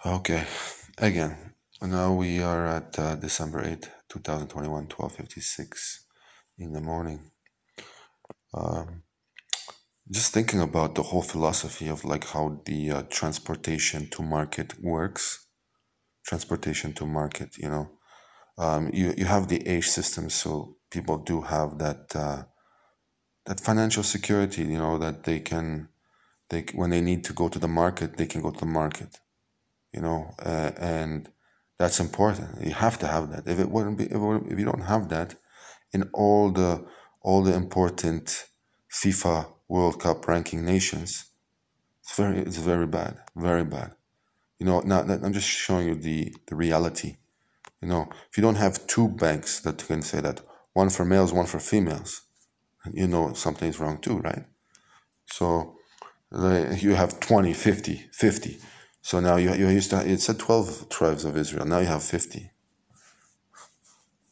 Okay, again, now we are at uh, December 8th, 2021, 12.56 in the morning. Um, just thinking about the whole philosophy of like how the uh, transportation to market works. Transportation to market, you know. Um, you, you have the age system, so people do have that uh, that financial security, you know, that they can, they when they need to go to the market, they can go to the market you know, uh, and that's important. You have to have that. If it wouldn't be, if, if you don't have that, in all the all the important FIFA World Cup ranking nations, it's very it's very bad, very bad. You know, now I'm just showing you the the reality. You know, if you don't have two banks that can say that one for males, one for females, you know something is wrong too, right? So you have 20, 50, 50. So now you, you used to, it said 12 tribes of Israel. Now you have 50.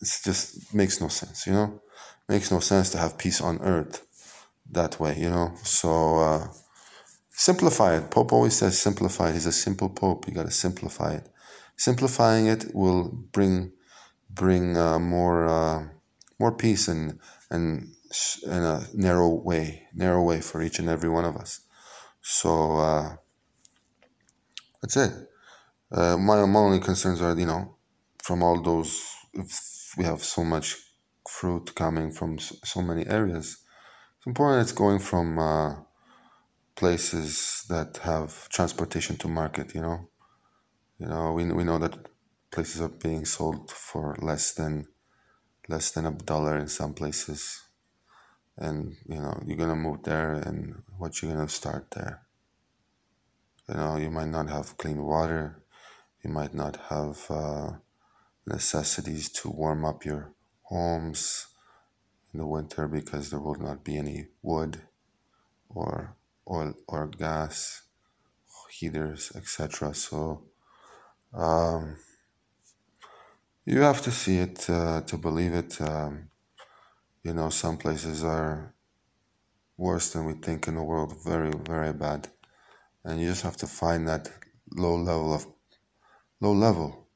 It just makes no sense, you know? Makes no sense to have peace on earth that way, you know? So uh, simplify it. Pope always says simplify. He's a simple pope. You got to simplify it. Simplifying it will bring bring uh, more uh, more peace and and in a narrow way, narrow way for each and every one of us. So uh, that's it. Uh, my, my only concerns are, you know, from all those, we have so much fruit coming from so many areas. It's important it's going from uh, places that have transportation to market, you know. You know, we, we know that places are being sold for less than less than a dollar in some places. And, you know, you're going to move there and what you're going to start there. You know, you might not have clean water. You might not have uh, necessities to warm up your homes in the winter because there will not be any wood or oil or gas heaters, etc. So um, you have to see it uh, to believe it. Um, you know, some places are worse than we think in the world, very, very bad and you just have to find that low level of low level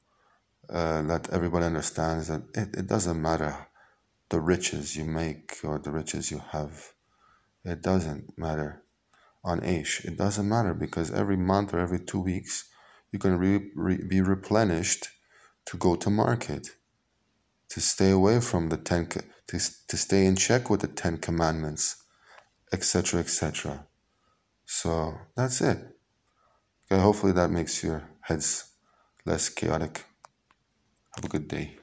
uh, that everybody understands that it, it doesn't matter the riches you make or the riches you have it doesn't matter on age It doesn't matter because every month or every two weeks you can re, re, be replenished to go to market, to stay away from the ten, to, to stay in check with the Ten Commandments, etc., etc. So that's it. Okay, hopefully that makes your heads less chaotic. Have a good day.